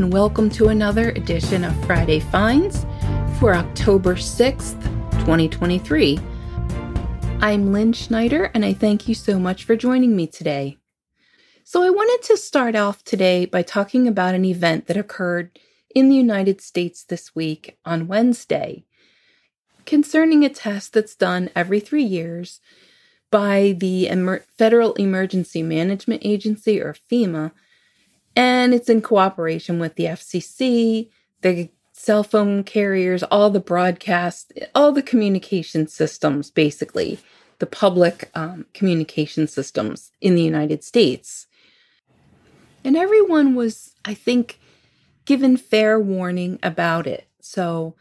and welcome to another edition of Friday Finds for October 6th, 2023. I'm Lynn Schneider, and I thank you so much for joining me today. So, I wanted to start off today by talking about an event that occurred in the United States this week on Wednesday concerning a test that's done every three years by the Emer- Federal Emergency Management Agency, or FEMA, and it's in cooperation with the FCC, the cell phone carriers, all the broadcast, all the communication systems, basically, the public um, communication systems in the United States. And everyone was, I think, given fair warning about it. So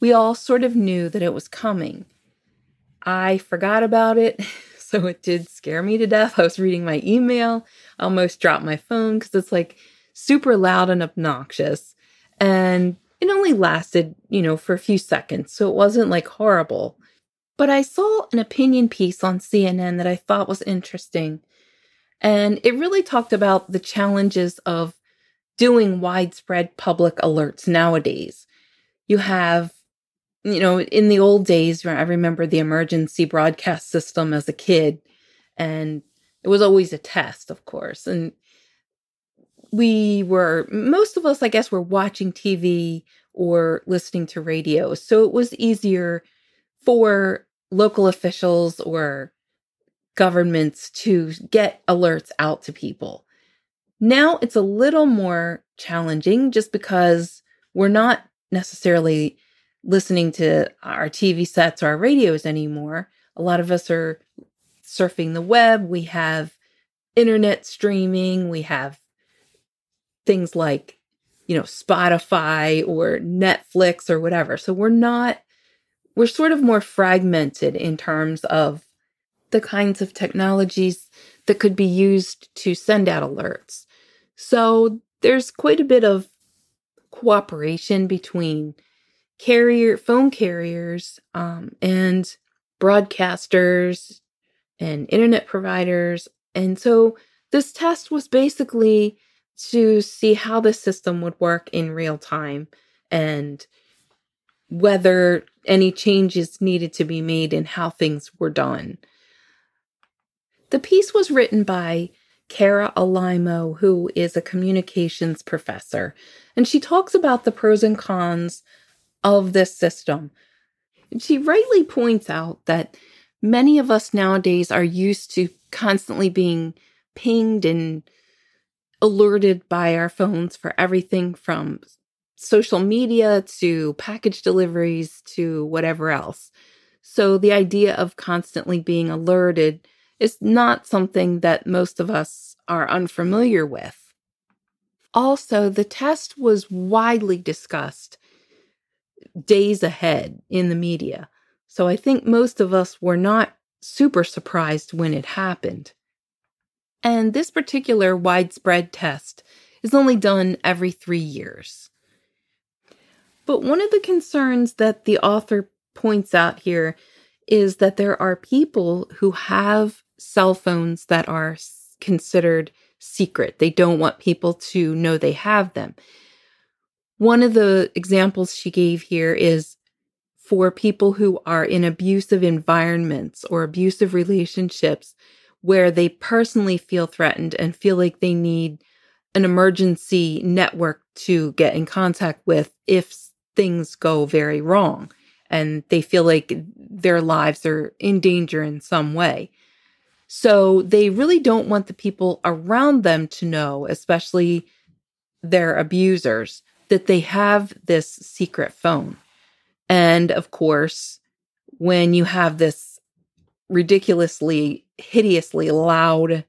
we all sort of knew that it was coming. I forgot about it, so it did scare me to death. I was reading my email, almost dropped my phone because it's like super loud and obnoxious. And it only lasted, you know, for a few seconds, so it wasn't like horrible. But I saw an opinion piece on CNN that I thought was interesting. And it really talked about the challenges of doing widespread public alerts nowadays. You have, you know, in the old days, I remember the emergency broadcast system as a kid, and it was always a test, of course. And we were, most of us, I guess, were watching TV or listening to radio. So it was easier for local officials or governments to get alerts out to people. Now it's a little more challenging just because we're not necessarily listening to our TV sets or our radios anymore. A lot of us are surfing the web. We have internet streaming. We have things like, you know, Spotify or Netflix or whatever. So we're not, we're sort of more fragmented in terms of the kinds of technologies that could be used to send out alerts. So there's quite a bit of cooperation between carrier phone carriers um, and broadcasters and internet providers. And so this test was basically to see how the system would work in real time and whether any changes needed to be made in how things were done. The piece was written by Kara Alaimo, who is a communications professor, and she talks about the pros and cons of this system. She rightly points out that many of us nowadays are used to constantly being pinged and alerted by our phones for everything from social media to package deliveries to whatever else. So the idea of constantly being alerted is not something that most of us are unfamiliar with. Also, the test was widely discussed days ahead in the media. So I think most of us were not super surprised when it happened. And this particular widespread test is only done every three years. But one of the concerns that the author points out here is that there are people who have cell phones that are considered secret. They don't want people to know they have them. One of the examples she gave here is for people who are in abusive environments or abusive relationships where they personally feel threatened and feel like they need an emergency network to get in contact with if things go very wrong and they feel like their lives are in danger in some way. So they really don't want the people around them to know, especially their abusers, that they have this secret phone. And of course, when you have this ridiculously hideously loud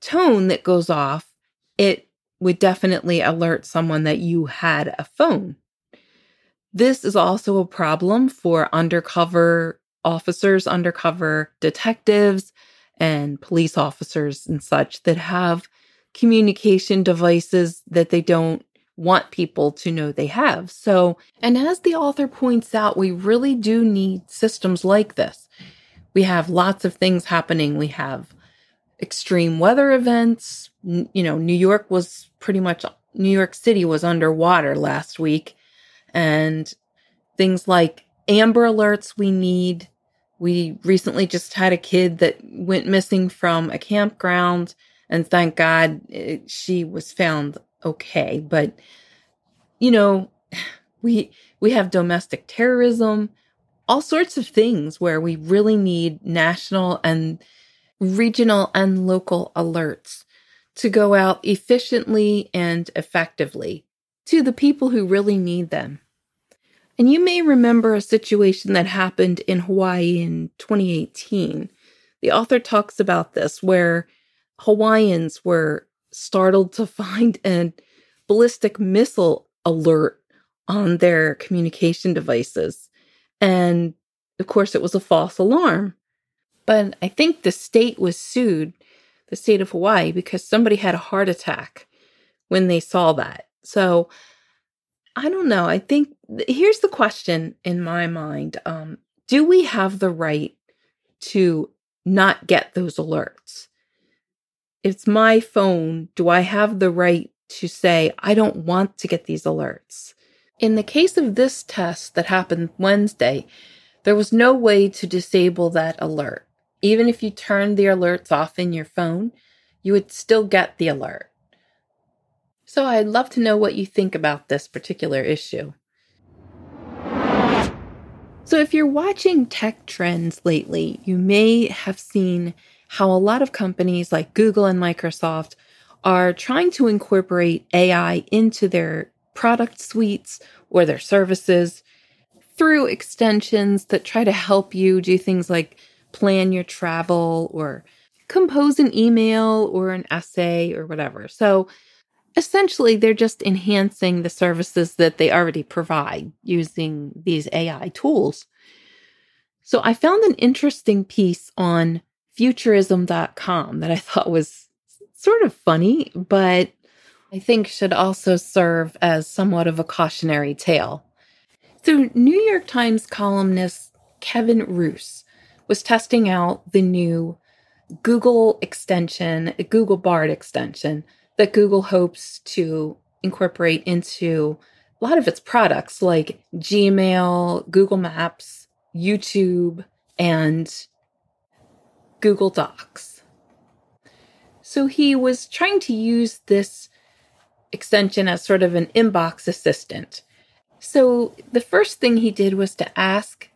tone that goes off, it would definitely alert someone that you had a phone. This is also a problem for undercover officers, undercover detectives, and police officers and such that have communication devices that they don't want people to know they have. So, and as the author points out, we really do need systems like this we have lots of things happening. We have extreme weather events. you know, New York was pretty much New York City was underwater last week and things like Amber Alerts we need. We recently just had a kid that went missing from a campground and thank God it, she was found okay. But, you know, we, we have domestic terrorism, all sorts of things where we really need national and regional and local alerts to go out efficiently and effectively to the people who really need them. And you may remember a situation that happened in Hawaii in 2018. The author talks about this where Hawaiians were startled to find a ballistic missile alert on their communication devices. And of course, it was a false alarm. But I think the state was sued, the state of Hawaii, because somebody had a heart attack when they saw that. So I don't know. I think here's the question in my mind um, Do we have the right to not get those alerts? It's my phone. Do I have the right to say, I don't want to get these alerts? In the case of this test that happened Wednesday, there was no way to disable that alert. Even if you turned the alerts off in your phone, you would still get the alert. So I'd love to know what you think about this particular issue. So, if you're watching tech trends lately, you may have seen how a lot of companies like Google and Microsoft are trying to incorporate AI into their product suites or their services through extensions that try to help you do things like plan your travel or compose an email or an essay or whatever. So essentially, they're just enhancing the services that they already provide using these AI tools. So I found an interesting piece on futurism.com that I thought was sort of funny, but I think should also serve as somewhat of a cautionary tale. So, New York Times columnist Kevin Roose was testing out the new Google extension, Google Bard extension that Google hopes to incorporate into a lot of its products like Gmail, Google Maps, YouTube, and Google Docs. So he was trying to use this extension as sort of an inbox assistant. So the first thing he did was to ask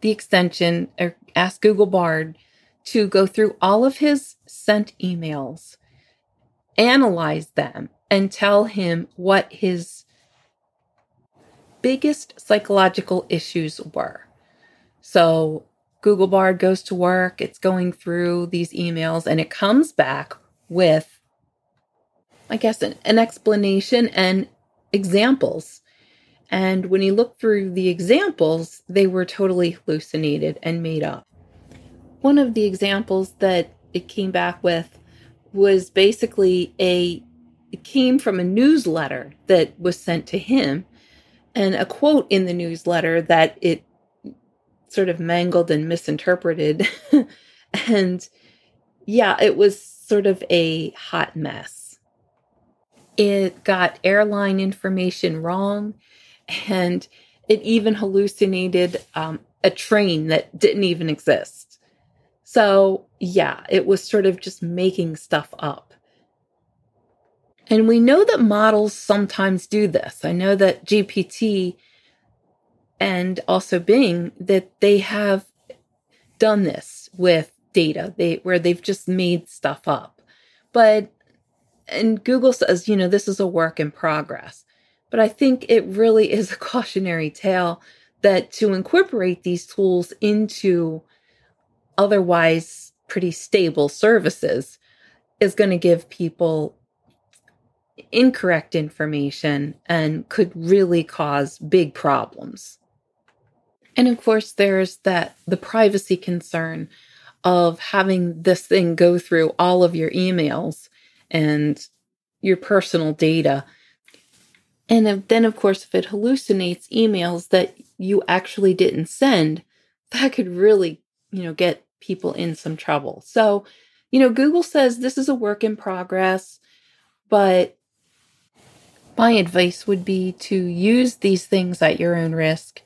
the extension or ask Google Bard to go through all of his sent emails, analyze them, and tell him what his biggest psychological issues were. So Google Bard goes to work, it's going through these emails, and it comes back with I guess, an, an explanation and examples. And when you look through the examples, they were totally hallucinated and made up. One of the examples that it came back with was basically a it came from a newsletter that was sent to him and a quote in the newsletter that it sort of mangled and misinterpreted and yeah it was sort of a hot mess it got airline information wrong, and it even hallucinated um, a train that didn't even exist. So, yeah, it was sort of just making stuff up. And we know that models sometimes do this. I know that GPT and also Bing that they have done this with data they where they've just made stuff up. But and Google says, you know, this is a work in progress. But I think it really is a cautionary tale that to incorporate these tools into otherwise pretty stable services is going to give people incorrect information and could really cause big problems. And of course, there's that the privacy concern of having this thing go through all of your emails and your personal data. And then, of course, if it hallucinates emails that you actually didn't send, that could really, you know, get people in some trouble. So, you know, Google says this is a work in progress, but My advice would be to use these things at your own risk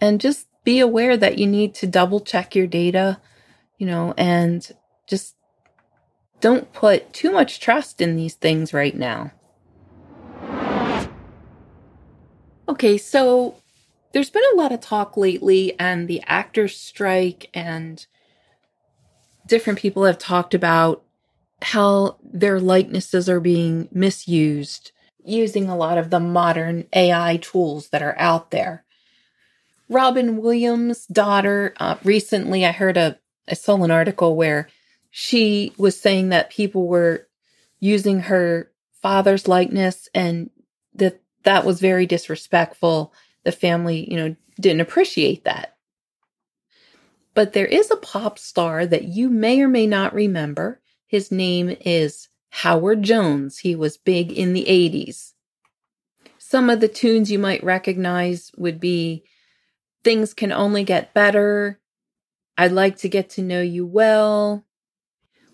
and just be aware that you need to double check your data, you know, and just don't put too much trust in these things right now. Okay, so there's been a lot of talk lately, and the actors' strike, and different people have talked about how their likenesses are being misused using a lot of the modern AI tools that are out there. Robin Williams' daughter, uh, recently I heard a, I saw an article where she was saying that people were using her father's likeness and that that was very disrespectful. The family, you know, didn't appreciate that. But there is a pop star that you may or may not remember. His name is Howard Jones. He was big in the 80s. Some of the tunes you might recognize would be Things Can Only Get Better, I'd like to get to know you well,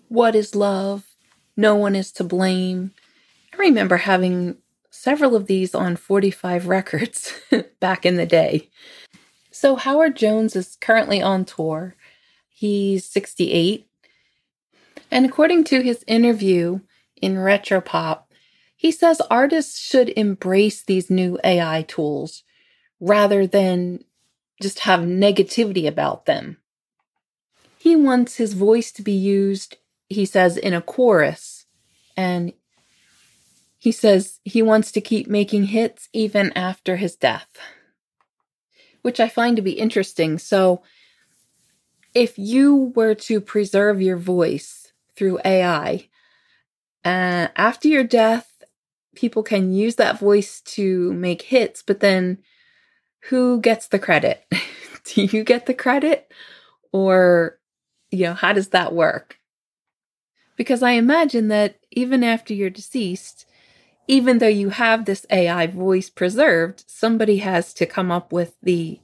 What is Love, No One is to Blame. I remember having several of these on 45 records back in the day. So, Howard Jones is currently on tour. He's 68. And according to his interview in Retropop, he says artists should embrace these new AI tools rather than just have negativity about them. He wants his voice to be used, he says, in a chorus. And he says he wants to keep making hits even after his death which I find to be interesting. So, if you were to preserve your voice through AI, uh, after your death, people can use that voice to make hits, but then who gets the credit? Do you get the credit? Or, you know, how does that work? Because I imagine that even after you're deceased, even though you have this AI voice preserved, somebody has to come up with the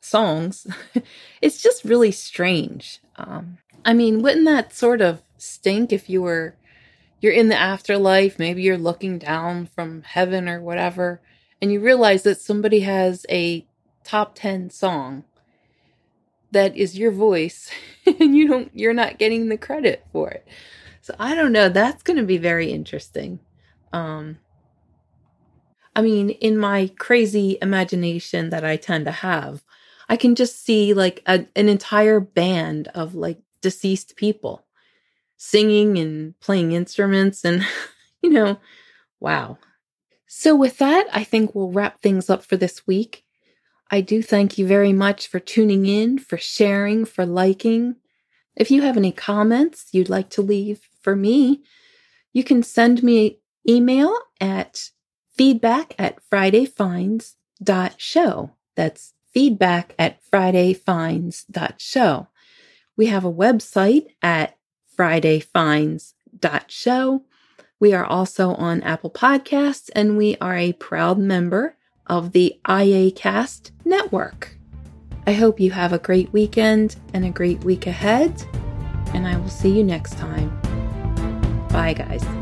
songs. it's just really strange. Um, I mean, wouldn't that sort of stink if you were you're in the afterlife, maybe you're looking down from heaven or whatever, and you realize that somebody has a top 10 song that is your voice and you don't you're not getting the credit for it. So I don't know, that's going to be very interesting. Um, I mean, in my crazy imagination that I tend to have, I can just see like a, an entire band of like deceased people singing and playing instruments and, you know, wow. So, with that, I think we'll wrap things up for this week. I do thank you very much for tuning in, for sharing, for liking. If you have any comments you'd like to leave for me, you can send me email at feedback at fridayfinds.show. That's feedback at fridayfinds.show. We have a website at fridayfinds.show. We are also on Apple Podcasts and we are a proud member of the IACast network. I hope you have a great weekend and a great week ahead, and I will see you next time. Bye, guys.